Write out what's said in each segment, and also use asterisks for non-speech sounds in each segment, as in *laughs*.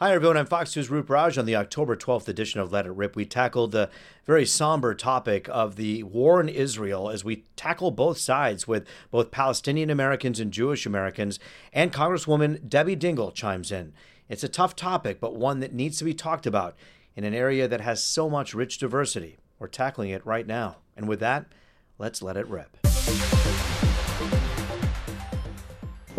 Hi, everyone. I'm Fox News Roop Raj. On the October 12th edition of Let It Rip, we tackled the very somber topic of the war in Israel as we tackle both sides with both Palestinian Americans and Jewish Americans. And Congresswoman Debbie Dingell chimes in. It's a tough topic, but one that needs to be talked about in an area that has so much rich diversity. We're tackling it right now. And with that, let's let it rip.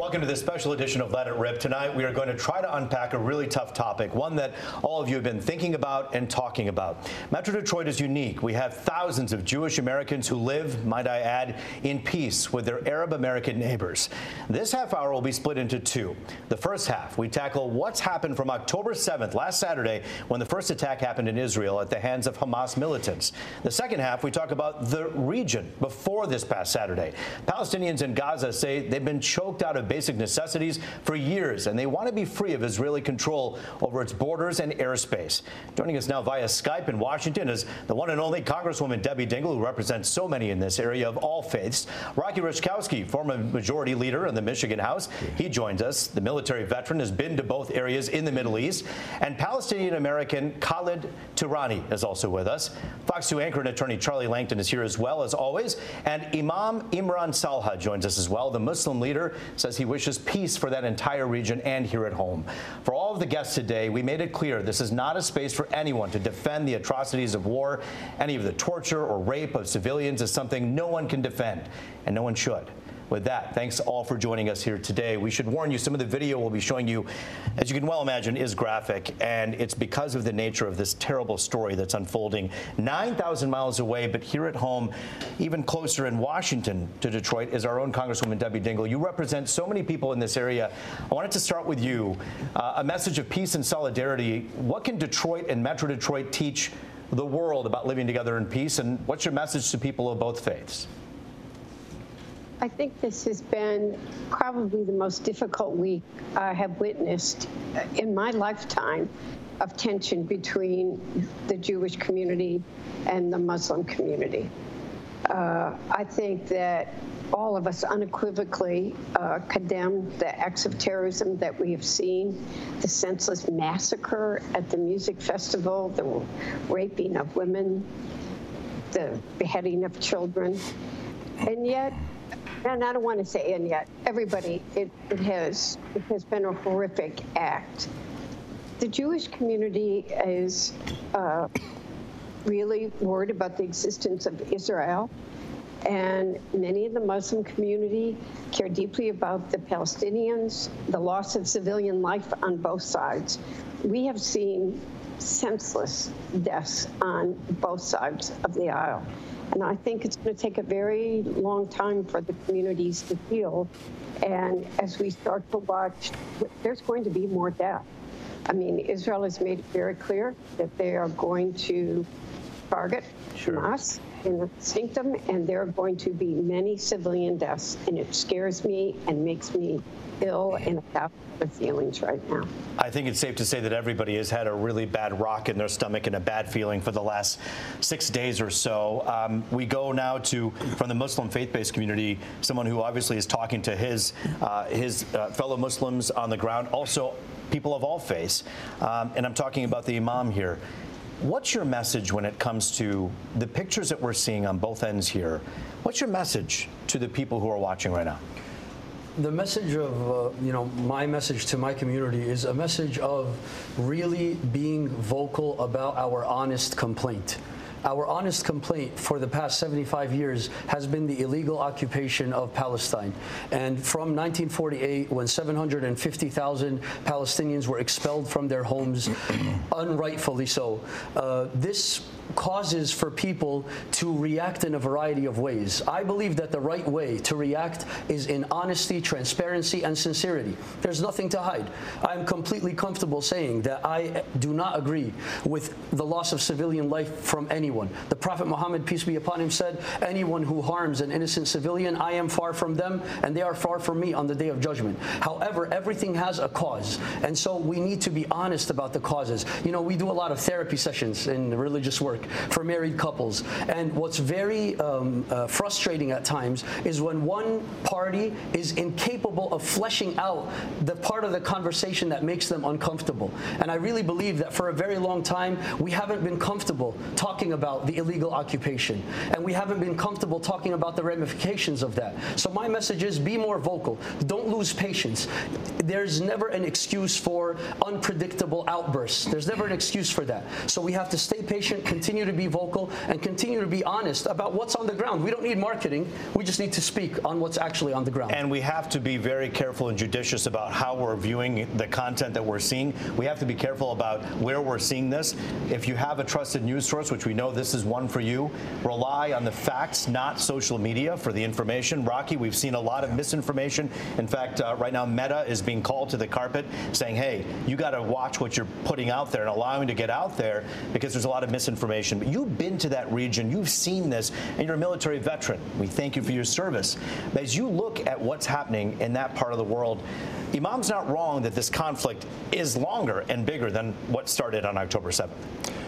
Welcome to this special edition of Let It Rip. Tonight, we are going to try to unpack a really tough topic, one that all of you have been thinking about and talking about. Metro Detroit is unique. We have thousands of Jewish Americans who live, might I add, in peace with their Arab American neighbors. This half hour will be split into two. The first half, we tackle what's happened from October 7th, last Saturday, when the first attack happened in Israel at the hands of Hamas militants. The second half, we talk about the region before this past Saturday. Palestinians in Gaza say they've been choked out of basic necessities for years, and they want to be free of Israeli control over its borders and airspace. Joining us now via Skype in Washington is the one and only Congresswoman Debbie Dingell, who represents so many in this area of all faiths. Rocky Raczkowski, former majority leader in the Michigan House, he joins us. The military veteran has been to both areas in the Middle East. And Palestinian American Khalid Turaani is also with us. Fox 2 anchor and attorney Charlie Langton is here as well, as always. And Imam Imran Salha joins us as well. The Muslim leader says he wishes peace for that entire region and here at home. For all of the guests today, we made it clear this is not a space for anyone to defend the atrocities of war. Any of the torture or rape of civilians is something no one can defend, and no one should with that, thanks all for joining us here today. We should warn you, some of the video we'll be showing you, as you can well imagine, is graphic, and it's because of the nature of this terrible story that's unfolding 9,000 miles away, but here at home, even closer in Washington to Detroit, is our own Congresswoman Debbie Dingell. You represent so many people in this area. I wanted to start with you. Uh, a message of peace and solidarity. What can Detroit and Metro Detroit teach the world about living together in peace, and what's your message to people of both faiths? I think this has been probably the most difficult week I have witnessed in my lifetime of tension between the Jewish community and the Muslim community. Uh, I think that all of us unequivocally uh, condemn the acts of terrorism that we have seen, the senseless massacre at the music festival, the raping of women, the beheading of children. And yet, and I don't want to say and yet, everybody, it, it has it has been a horrific act. The Jewish community is uh, really worried about the existence of Israel, and many of the Muslim community care deeply about the Palestinians, the loss of civilian life on both sides. We have seen senseless deaths on both sides of the aisle. And I think it's going to take a very long time for the communities to heal. And as we start to watch, there's going to be more death. I mean, Israel has made it very clear that they are going to target sure. Hamas and sink them, and there are going to be many civilian deaths. And it scares me and makes me ill and have the feelings right now. I think it's safe to say that everybody has had a really bad rock in their stomach and a bad feeling for the last six days or so. Um, we go now to from the Muslim faith-based community, someone who obviously is talking to his uh, his uh, fellow Muslims on the ground, also people of all faiths, um, and I'm talking about the Imam here. What's your message when it comes to the pictures that we're seeing on both ends here? What's your message to the people who are watching right now? the message of, uh, you know, my message to my community is a message of really being vocal about our honest complaint. Our honest complaint for the past 75 years has been the illegal occupation of Palestine. And from 1948, when 750,000 Palestinians were expelled from their homes, *clears throat* unrightfully so, uh, this causes for people to react in a variety of ways. I believe that the right way to react is in honesty, transparency, and sincerity. There's nothing to hide. I'm completely comfortable saying that I do not agree with the loss of civilian life from anyone. The Prophet Muhammad, peace be upon him, said, Anyone who harms an innocent civilian, I am far from them, and they are far from me on the day of judgment. However, everything has a cause, and so we need to be honest about the causes. You know, we do a lot of therapy sessions in religious work for married couples. And what's very um, uh, frustrating at times is when one party is incapable of fleshing out the part of the conversation that makes them uncomfortable. And I really believe that for a very long time, we haven't been comfortable talking about the illegal occupation. And we haven't been comfortable talking about the ramifications of that. So my message is be more vocal. Don't lose patience. There's never an excuse for unpredictable outbursts. There's never an excuse for that. So we have to stay patient, continue to be vocal, and continue to be honest about what's on the ground. We don't need marketing. We just need to speak on what's actually on the ground. And we have to be very careful and judicious about how we're viewing the content that we're seeing. We have to be careful about where we're seeing this. If you have a trusted news source, which we know this is one for you, rely on the facts, not social media, for the information. Rocky, we've seen a lot of misinformation. In fact, uh, right now, Meta is being called to the carpet saying, hey, you got to watch what you're putting out there and allowing to get out there because there's a lot of misinformation. But you've been to that region, you've seen this, and you're a military veteran. We thank you for your service. As you look at what's happening in that part of the world, Imam's not wrong that this conflict is longer and bigger than what started on October 7th.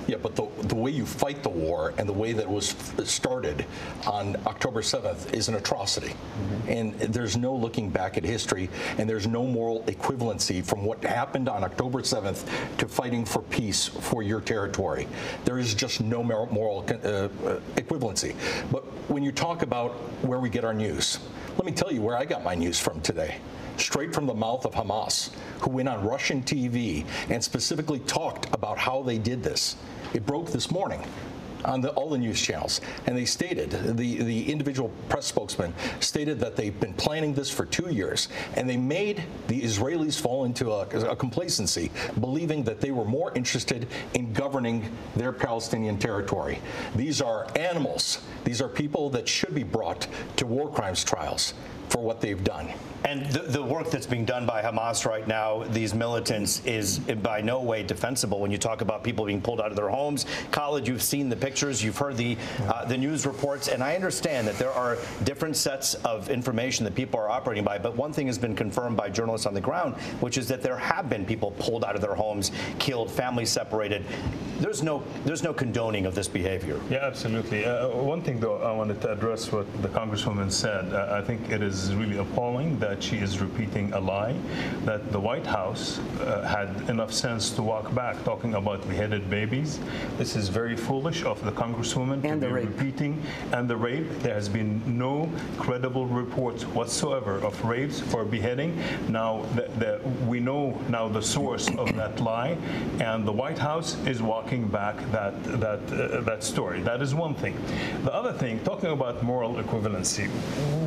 Yeah, but the, the way you fight the war and the way that it was started on October 7th is an atrocity. Mm-hmm. And there's no looking back at history, and there's no moral equivalency from what happened on October 7th to fighting for peace for your territory. There is just no moral uh, uh, equivalency. But when you talk about where we get our news, let me tell you where I got my news from today straight from the mouth of Hamas, who went on Russian TV and specifically talked about how they did this. It broke this morning on the, all the news channels, and they stated the the individual press spokesman stated that they've been planning this for two years, and they made the Israelis fall into a, a complacency, believing that they were more interested in governing their Palestinian territory. These are animals. These are people that should be brought to war crimes trials for what they've done. And the, the, work that's being done by Hamas right now, these militants, is by no way defensible. When you talk about people being pulled out of their homes, college, you've seen the pictures, you've heard the uh, the news reports, and I understand that there are different sets of information that people are operating by. But one thing has been confirmed by journalists on the ground, which is that there have been people pulled out of their homes, killed, families separated. There's no there's no condoning of this behavior. Yeah, absolutely. Uh, one thing though, I wanted to address what the congresswoman said. Uh, I think it is really appalling that that she is repeating a lie, that the White House uh, had enough sense to walk back talking about beheaded babies. This is very foolish of the Congresswoman and to be rape. repeating. And the rape, there has been no credible reports whatsoever of rapes or beheading. Now, the, the, we know now the source of that lie, and the White House is walking back that, that, uh, that story. That is one thing. The other thing, talking about moral equivalency,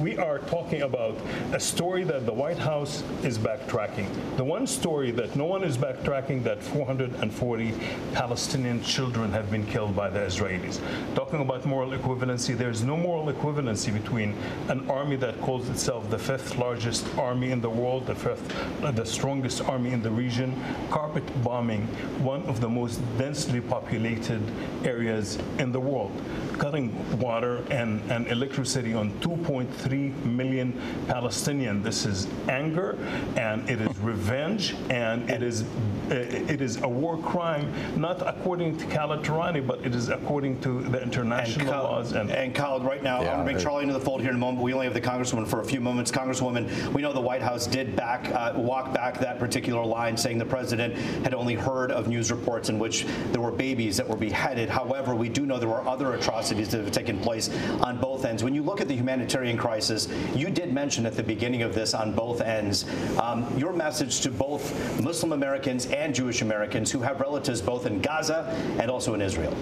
we are talking about a story story that the White House is backtracking. The one story that no one is backtracking that 440 Palestinian children have been killed by the Israelis. Talking about moral equivalency, there's no moral equivalency between an army that calls itself the fifth largest army in the world, the fifth, the strongest army in the region, carpet bombing one of the most densely populated areas in the world cutting water and, and electricity on 2.3 million Palestinians. This is anger and it is revenge and it is it is a war crime, not according to Khalid Turaani, but it is according to the international and laws. And, and Khalid, right now, yeah, I'm going to bring Charlie into the fold here in a moment. We only have the Congresswoman for a few moments. Congresswoman, we know the White House did back uh, walk back that particular line, saying the president had only heard of news reports in which there were babies that were beheaded. However, we do know there were other atrocities atrocities that have taken place on both ends. When you look at the humanitarian crisis, you did mention at the beginning of this on both ends um, your message to both Muslim Americans and Jewish Americans who have relatives both in Gaza and also in Israel.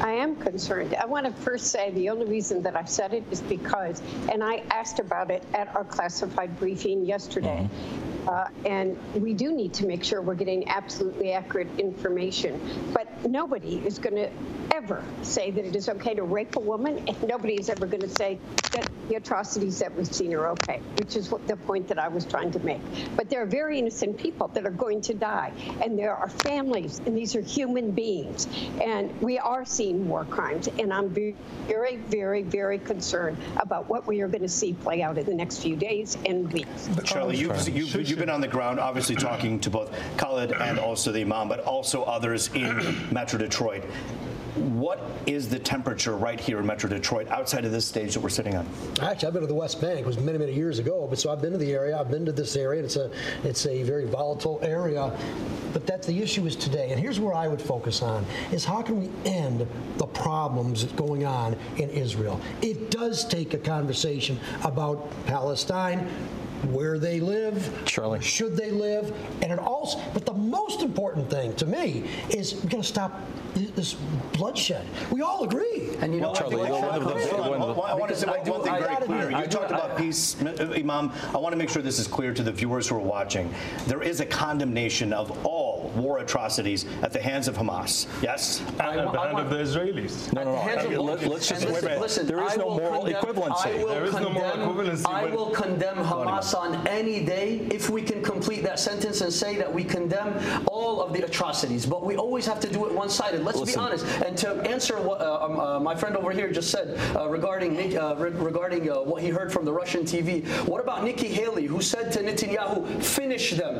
I am concerned. I want to first say the only reason that I said it is because, and I asked about it at our classified briefing yesterday. Mm-hmm. Uh, and we do need to make sure we're getting absolutely accurate information. But nobody is going to ever say that it is okay to rape a woman, and nobody is ever going to say that the atrocities that we've seen are okay, which is what the point that I was trying to make. But there are very innocent people that are going to die, and there are families, and these are human beings. And we are seeing war crimes, and I'm very, very, very concerned about what we are going to see play out in the next few days and weeks. But Charlie, you've, you've, you've been on the ground, obviously talking to both Khalid and also the Imam, but also others in Metro Detroit. What is the temperature right here in Metro Detroit outside of this stage that we're sitting on? Actually, I've been to the West Bank. It was many, many years ago, but so I've been to the area. I've been to this area. It's a, it's a very volatile area. But that's the issue is today. And here's where I would focus on is how can we end the problems going on in Israel? It does take a conversation about Palestine, where they live, Charlie. should they live, and it also. But the most important thing to me is we got to stop this bloodshed. We all agree. And you know, well, Charlie, I, I want to say one thing very clear. You talked about peace, uh, Imam. I want to make sure this is clear to the viewers who are watching. There is a condemnation of all war atrocities at the hands of Hamas. Yes, at the hand of the Israelis. No, no, no. Let, us just wait a minute. Listen, there is no moral condemn, equivalency. There is condemn, no moral equivalency. I will condemn Hamas on any day if we can complete that sentence and say that we condemn all of the atrocities. But we always have to do it one-sided. Let's Listen. be honest. And to answer what uh, um, uh, my friend over here just said uh, regarding uh, re- regarding uh, what he heard from the Russian TV, what about Nikki Haley, who said to Netanyahu, "Finish them."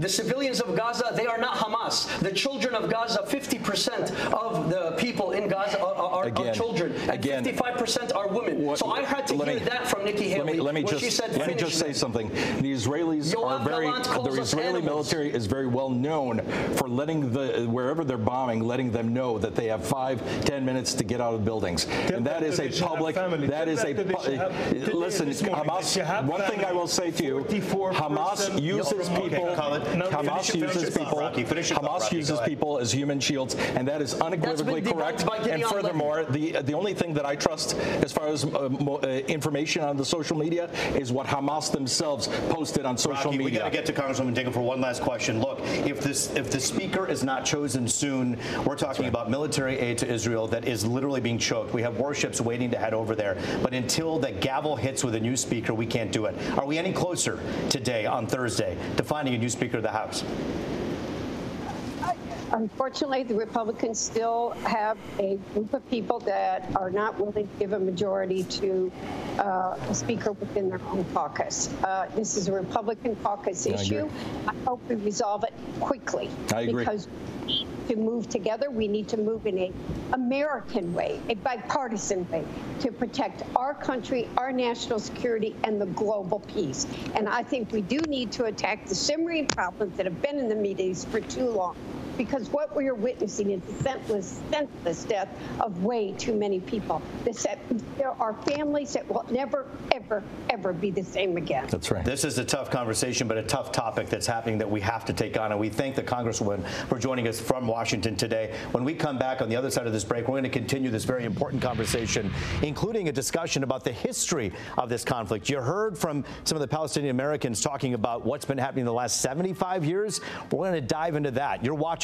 The civilians of Gaza, they are not Hamas. The children of Gaza, 50% of the people in Gaza are, are, again, are children, and again, 55% are women. What, so I had to hear me, that from Nikki Haley. Let me, let me just, she said, let me just say something. The Israelis Yoav are very. The Israeli military is very well known for letting the wherever they're bombing, letting them know that they have five, ten minutes to get out of buildings, Tell and that is a public. That is a. Have, eh, listen, Hamas. One thing I will say to you: Hamas uses people. Hamas uses people. Hamas uses people as human shields, and that is unequivocally correct. And furthermore, the the only thing that I trust as far as uh, uh, information on the social media is what Hamas themselves posted on social Rocky, media. We got to get to Congresswoman Dingell for one last question. Look, if this if the speaker is not chosen soon, we're talking right. about military aid to Israel that is literally being choked. We have warships waiting to head over there, but until the gavel hits with a new speaker, we can't do it. Are we any closer today on Thursday to finding a new speaker of the House? Unfortunately, the Republicans still have a group of people that are not willing to give a majority to uh, a speaker within their own caucus. Uh, this is a Republican caucus issue. I, I hope we resolve it quickly. I agree. Because to move together. We need to move in a American way, a bipartisan way, to protect our country, our national security, and the global peace. And I think we do need to attack the simmering problems that have been in the East for too long because what we are witnessing is the senseless, senseless death of way too many people. This, there are families that will never, ever, ever be the same again. That's right. This is a tough conversation, but a tough topic that's happening that we have to take on. And we thank the Congresswoman for joining us from Washington today. When we come back on the other side of this break, we're going to continue this very important conversation, including a discussion about the history of this conflict. You heard from some of the Palestinian Americans talking about what's been happening in the last 75 years. We're going to dive into that. You're watching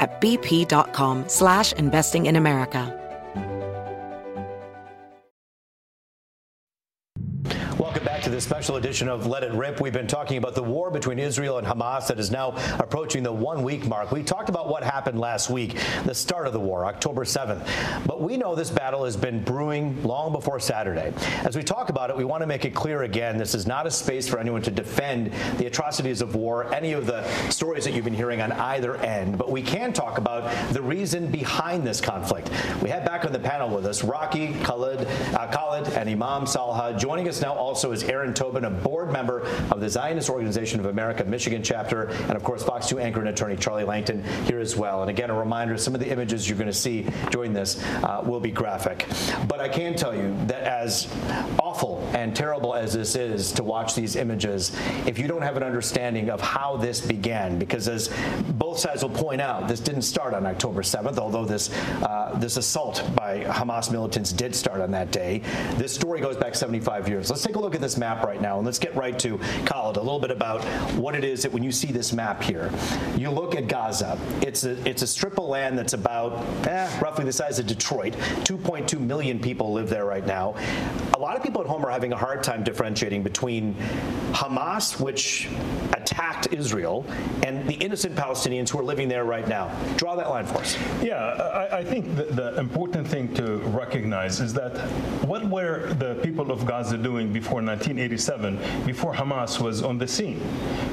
at bp.com slash investing in America. Welcome back to this special edition of Let It Rip. We've been talking about the war between Israel and Hamas that is now approaching the one week mark. We talked about what happened last week, the start of the war, October 7th. But we know this battle has been brewing long before Saturday. As we talk about it, we want to make it clear again this is not a space for anyone to defend the atrocities of war, any of the stories that you've been hearing on either end. But we can talk about the reason behind this conflict. We have back on the panel with us Rocky, Khalid, uh, Khalid and Imam Salha. Joining us now also is Aaron Tobin, a board member of the Zionist Organization of America Michigan chapter, and of course Fox 2 anchor and attorney Charlie Langton here as well. And again, a reminder: some of the images you're going to see during this uh, will be graphic. But I can tell you that as awful and terrible as this is to watch these images, if you don't have an understanding of how this began, because as both sides will point out, this didn't start on October 7th, although this uh, this assault by Hamas militants did start on that day. This story goes back 75 years. Let's take a look at this map right now, and let's get right to Khalid, a little bit about what it is that when you see this map here, you look at Gaza. It's a, it's a strip of land that's about eh, roughly the size of Detroit. 2.2 million people live there right now. A lot of people at home are having a hard time differentiating between Hamas, which attacked Israel, and the innocent Palestinians who are living there right now. Draw that line for us. Yeah, I, I think the, the important thing to recognize is that what were the people of Gaza doing before 1987, before Hamas was on the scene?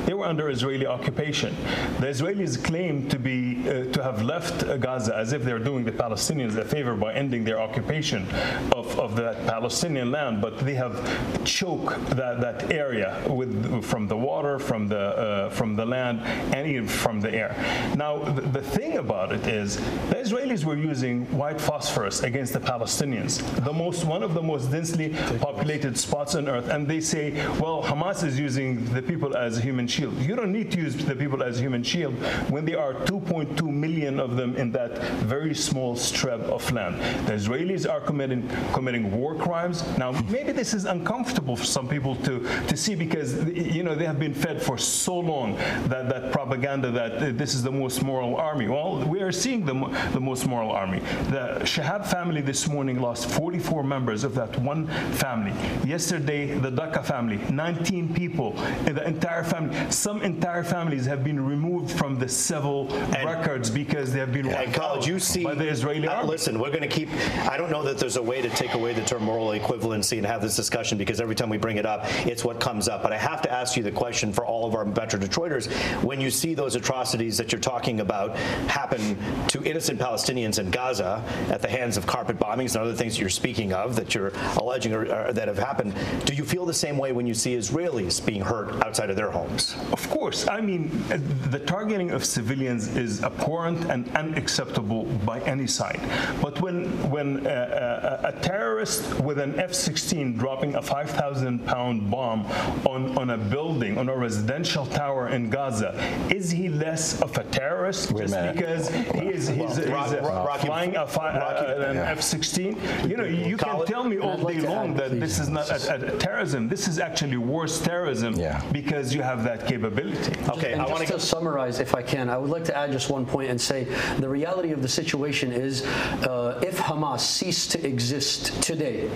They were under Israeli occupation. The Israelis claim to be uh, to have left Gaza as if they're doing the Palestinians a favor by ending their occupation of, of that Palestinian land, but they have choked that, that area with from the water, from the uh, from the land, and even from the air. Now, the, the thing about it is the Israelis were using white phosphorus against the Palestinians, the most one of the most densely populated spots earth, and they say, well, Hamas is using the people as a human shield. You don't need to use the people as a human shield when there are 2.2 million of them in that very small strip of land. The Israelis are committing committing war crimes. Now, maybe this is uncomfortable for some people to to see because you know they have been fed for so long that that propaganda that this is the most moral army. Well, we are seeing the the most moral army. The Shihab family this morning lost 44 members of that one family. Yesterday, the Daqa family, 19 people in the entire family. Some entire families have been removed from the civil And- records because they have been And college, out you see, by the Israeli uh, listen, we're going to keep. I don't know that there's a way to take away the term moral equivalency and have this discussion because every time we bring it up, it's what comes up. But I have to ask you the question for all of our Metro Detroiters: When you see those atrocities that you're talking about happen to innocent Palestinians in Gaza at the hands of carpet bombings and other things that you're speaking of that you're alleging or, or that have happened, do you feel the same way when you see Israelis being hurt outside of their homes? Of course. I mean, uh, the targeting of civilians is abhorrent and unacceptable by any side. But when when uh, uh, a terrorist with an F-16 dropping a 5,000-pound bomb on, on a building, on a residential tower in Gaza, is he less of a terrorist Wait just minute. because he is he's, he's, Rock- uh, Rock- Rocky- flying a fi- Rocky- uh, an Yeah. F-16? You know, you can tell me all day long that this is not a, a terrorism. This is actually worse terrorism Yeah. because you have that capability. Okay, and I want to summarize, if I can, I would like to add just one point and say the reality of the situation is uh, if Hamas ceased to exist today,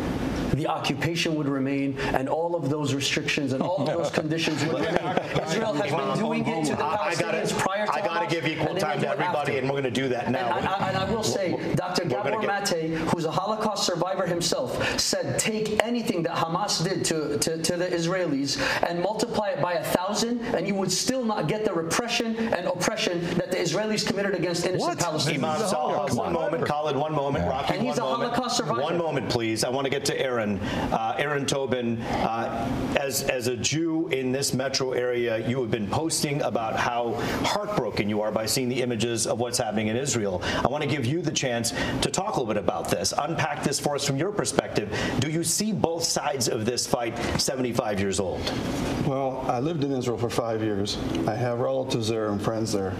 the occupation would remain and all of those restrictions and all of those *laughs* conditions would remain. Israel has been doing it to the I gotta, Palestinians prior to I gotta give equal time to everybody, after. and we're going to do that And now. I, I- and I will say, a Holocaust survivor himself, said take anything that Hamas did to, to, to the Israelis and multiply it by a thousand, and you would still not get the repression and oppression that the Israelis committed against innocent Palestinians. Imam Salha, one moment. Khalid, one moment. Rocky, And he's one a moment. Holocaust survivor. One moment, please. I want to get to Aaron. Uh, Aaron Tobin, uh, as, as a Jew in this metro area, you have been posting about how heartbroken you are by seeing the images of what's happening in Israel. I want to give you the chance to talk a little bit about this, unpack this for us from your perspective. Do you see both sides of this fight 75 years old? Well, I lived in Israel for five years. I have relatives there and friends there.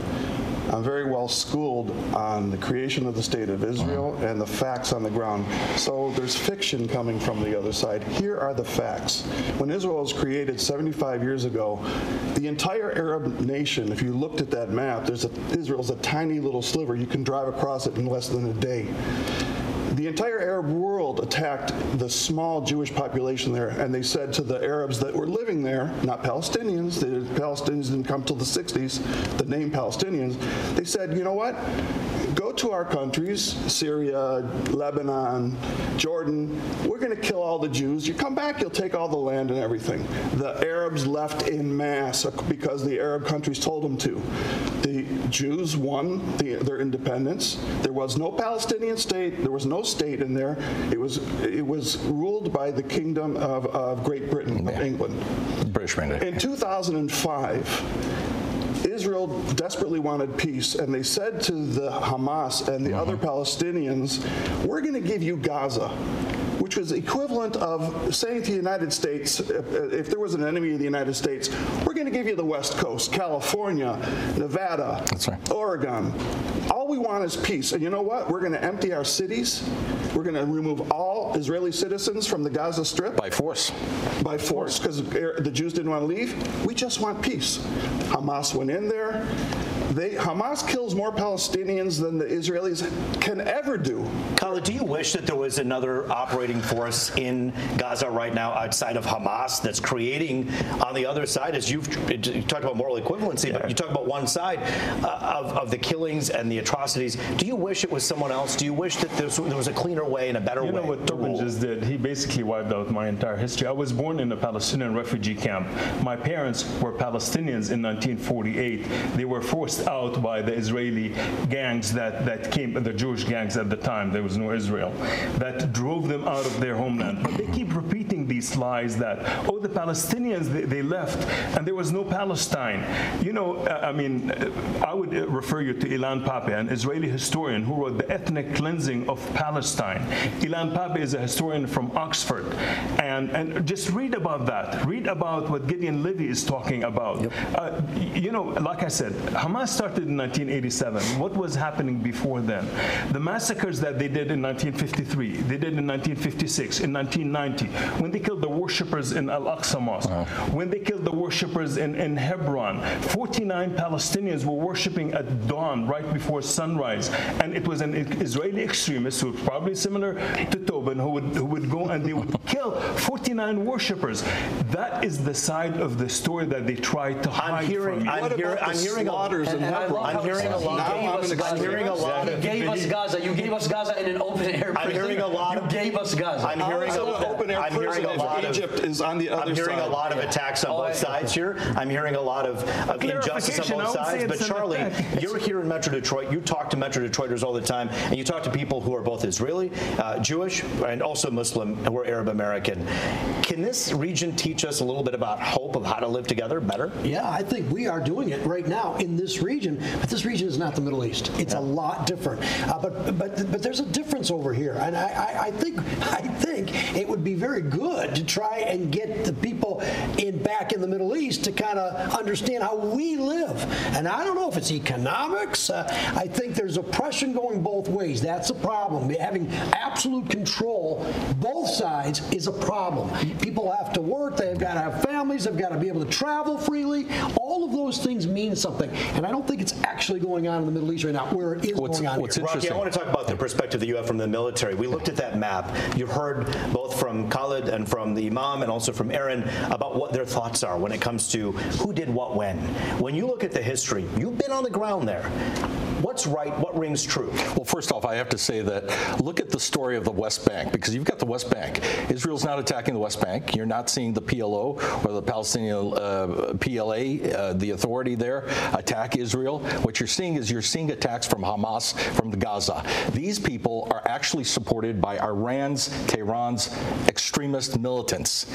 I'm very well schooled on the creation of the state of Israel uh-huh. and the facts on the ground. So there's fiction coming from the other side. Here are the facts. When Israel was created 75 years ago, the entire Arab nation, if you looked at that map, there's a, Israel's a tiny little sliver. You can drive across it in less than a day. The entire Arab world attacked the small Jewish population there, and they said to the Arabs that were living there, not Palestinians, the Palestinians didn't come till the 60s, the name Palestinians, they said, you know what? Go to our countries, Syria, Lebanon, Jordan. We're going to kill all the Jews. You come back, you'll take all the land and everything. The Arabs left in mass because the Arab countries told them to. The Jews won the, their independence. There was no Palestinian state. There was no state in there. It was it was ruled by the Kingdom of, of Great Britain, of England. British mandate. In 2005, Israel desperately wanted peace, and they said to the Hamas and the mm-hmm. other Palestinians, We're going to give you Gaza. Which was equivalent of saying to the United States, if, if there was an enemy of the United States, we're going to give you the West Coast, California, Nevada, right. Oregon. All we want is peace. And you know what? We're going to empty our cities. We're going to remove all Israeli citizens from the Gaza Strip By force. by force because the Jews didn't want to leave. We just want peace. Hamas went in there. They, Hamas kills more Palestinians than the Israelis can ever do. Khalid, do you wish that there was another operating force in Gaza right now outside of Hamas that's creating on the other side, as you've you talked about moral equivalency, but you talk about one side uh, of, of the killings and the atrocities. Do you wish it was someone else? Do you wish that there was, there was a cleaner way and a better You way? know what to Tobin just did? He basically wiped out my entire history. I was born in a Palestinian refugee camp. My parents were Palestinians in 1948. They were forced out by the Israeli gangs that, that came, the Jewish gangs at the time, there was no Israel, that drove them out of their homeland. But they keep repeating these lies that, oh, the Palestinians, they, they left and there was no Palestine. You know, uh, I mean, I would uh, refer you to Ilan Pappé, an Israeli historian who wrote The Ethnic Cleansing of Palestine. Ilan Pappé is a historian from Oxford. And, and just read about that. Read about what Gideon Levy is talking about. Uh, you know, like I said, Hamas started in 1987. What was happening before then? The massacres that they did in 1953, they did in 1956, in 1990, when they killed the worshippers in Al Aqsa Mosque, when they killed the worshippers in, in Hebron. 49 Palestinians were worshiping at dawn, right before sunrise. And it was an Israeli extremist who was probably similar to Tobin who would, who would go and they would *laughs* kill 49 worshippers. That is the side of the story that they try to hide I'm hearing, from. I'm What hearing, I'm hearing a, slaughters in And, and I Hebron? love I'm hearing a lot- gave Now I'm us an Gaza. I'm hearing a lot You of- gave us Gaza. You gave us Gaza in an open air prison. I'm hearing a lot You gave us Gaza. I'm hearing a, is it open air I'm hearing prison a if lot of Egypt is on the other I'm hearing side? a lot of attacks on Oh, both I- sides here. I'm hearing a lot of, of injustice on Clarification, both sides. But Charlie, you're here in Metro Detroit. You talk to Metro Detroiters all the time, and you talk to people who are both Israeli, uh, Jewish, and also Muslim, who are Arab American. Can this region teach us a little bit about hope of how to live together better? Yeah, I think we are doing it right now in this region, but this region is not the Middle East. It's a lot different. Uh, but but but there's a difference over here, and I, I, I think I think it would be very good to try and get the people in back in the Middle East to kind of understand how we live. And I don't know if it's economics. Uh, I think there's oppression going both ways. That's a problem. Having absolute control, both sides, is a problem. People have to work. They've got to have families. They've got to be able to travel freely. All of those things mean something. And I don't think it's actually going on in the Middle East right now, where it is What's- going on what's here. Rocky, I want to talk about the perspective that you have from the military. We looked at that map. You've heard both from Khalid and from the Imam and also from Aaron about what their thoughts are when it comes to who did what when. When you look at the history, you've been on the ground there. What's right? What rings true? Well, first off, I have to say that look at the story of the West Bank because you've got the West Bank. Israel's not attacking the West Bank. You're not seeing the PLO or the Palestinian uh, PLA, uh, the authority there, attack Israel. What you're seeing is you're seeing attacks from Hamas, from the Gaza. These people are actually supported by Iran's, Tehran's extremist militants.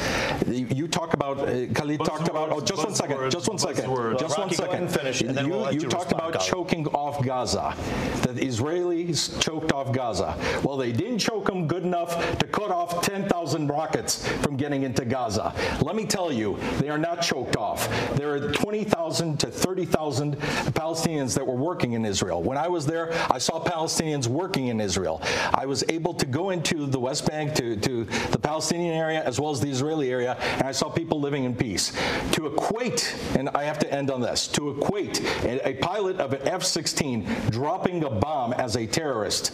You talk about, uh, Khalid talked about, oh, just one second, just one second, just one second. Rocky, go ahead second. finish, you we'll you you talked about Khalid. choking off Gaza. The Israelis choked off Gaza. Well, they didn't choke them good enough to cut off 10,000 rockets from getting into Gaza. Let me tell you, they are not choked off. There are 20,000 to 30,000 Palestinians that were working in Israel. When I was there, I saw Palestinians working in Israel. I was able to go into the West Bank, to, to the Palestinian area, as well as the Israeli area, and I saw people living in peace. To equate, and I have to end on this, to equate a, a pilot of an F 16 dropping a bomb as a terrorist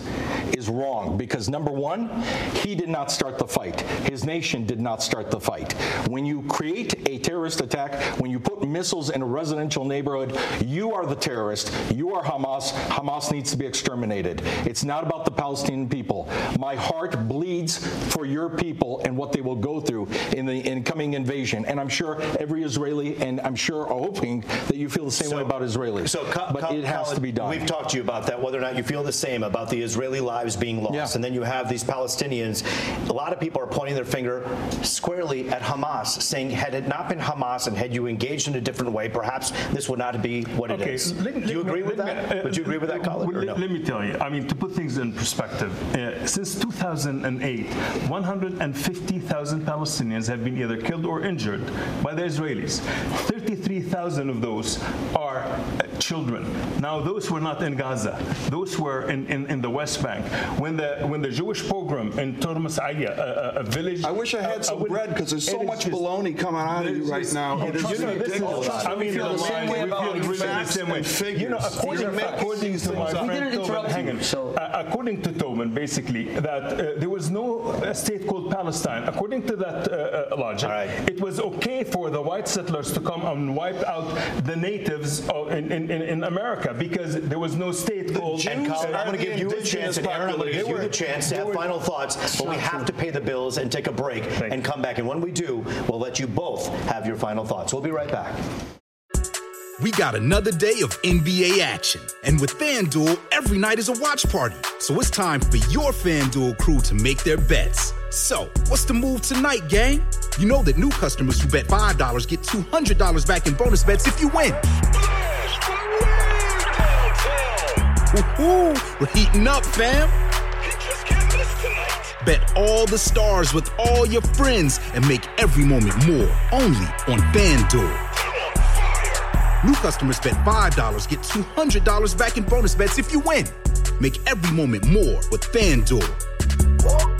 is wrong because number one, he did not start the fight. His nation did not start the fight. When you create a terrorist attack, when you missiles in a residential neighborhood, you are the terrorist. You are Hamas. Hamas needs to be exterminated. It's not about the Palestinian people. My heart bleeds for your people and what they will go through in the incoming invasion. And I'm sure every Israeli, and I'm sure hoping that you feel the same So- way about Israelis. So, Ka- but Ka- it has to be done. We've talked to you about that, whether or not you feel the same about the Israeli lives being lost. Yeah. And then you have these Palestinians. A lot of people are pointing their finger squarely at Hamas, saying, had it not been Hamas and had you engaged in a different way, perhaps this would not be what it is. let Do you let- agree with let that? me- uh, Would you agree with that, well, let, no? let me tell you. I mean, to put things in perspective, uh, since 2008, 150,000 Palestinians have been either killed or injured by the Israelis. 33,000 of those are uh, children. Now, those were not in Gaza. Those were in, in, in the West Bank. When the when the Jewish pogrom in Turmus Ayya, a, a, a village. I wish I had some would- bread because there's so much just- baloney coming out of you right just- now. you know, this is- ridiculous. I mean, feel the the same way we about feel really facts the same way. and figures. You know, according, facts. according to things my We friend didn't Tobin, hang on. so- Uh, according to Tobin, basically, that uh, there was no uh, state called Palestine. According to that uh, uh, logic, All right. it was okay for the white settlers to come and wipe out the natives of- in, in, in in America because there was no state called. And Colin, I'm going to give you a chance, and Aaron, I'm going to give you the chance to have final thoughts, but we have to pay the bills and take a break Thank and come back. And when we do, we'll let you both have your final thoughts. We'll be right back. We got another day of NBA action. And with FanDuel, every night is a watch party. So it's time for your FanDuel crew to make their bets. So, what's the move tonight, gang? You know that new customers who bet $5 get $200 back in bonus bets if you win. Woo-hoo, we're heating up, fam. Bet all the stars with all your friends and make every moment more only on FanDuel. New customers bet $5 get $200 back in bonus bets if you win. Make every moment more with FanDuel.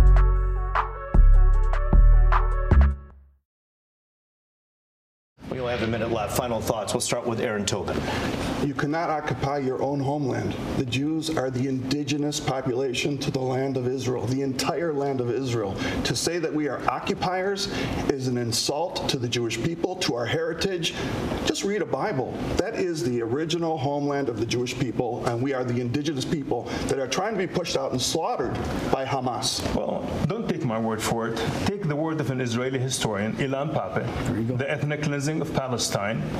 Have a minute left. Final thoughts. We'll start with Aaron Tobin. You cannot occupy your own homeland. The Jews are the indigenous population to the land of Israel, the entire land of Israel. To say that we are occupiers is an insult to the Jewish people, to our heritage. Just read a Bible. That is the original homeland of the Jewish people, and we are the indigenous people that are trying to be pushed out and slaughtered by Hamas. Well, don't take my word for it. Take the word of an Israeli historian, Ilan Pappé, The Ethnic Cleansing of Palestine.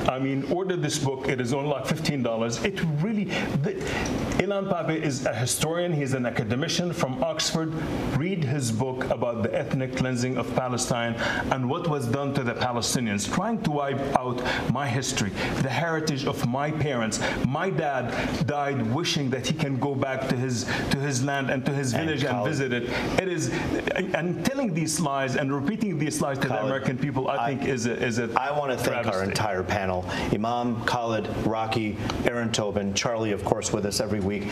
I mean, order this book. It is only like $15. It really, the, Ilan Pappé is a historian. He's an academician from Oxford. Read his book about the ethnic cleansing of Palestine and what was done to the Palestinians, trying to wipe out my history, the heritage of my parents. My dad died wishing that he can go back to his to his land and to his And village and Khalid- visit it. It is, and telling these lies and repeating these lies to the American people, I, think is a, is a I want to thank our entire panel Imam, Khalid, Rocky, Aaron Tobin, Charlie, of course, with us every week.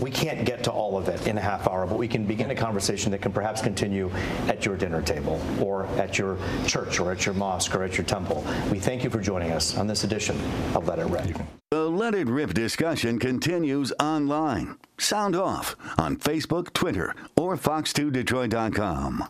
We can't get to all of it in a half hour, but we can begin a conversation that can perhaps continue at your dinner table or at your church or at your mosque or at your temple. We thank you for joining us on this edition of Let It Rip. The Let It Rip discussion continues online. Sound off on Facebook, Twitter, or Fox2Detroit.com.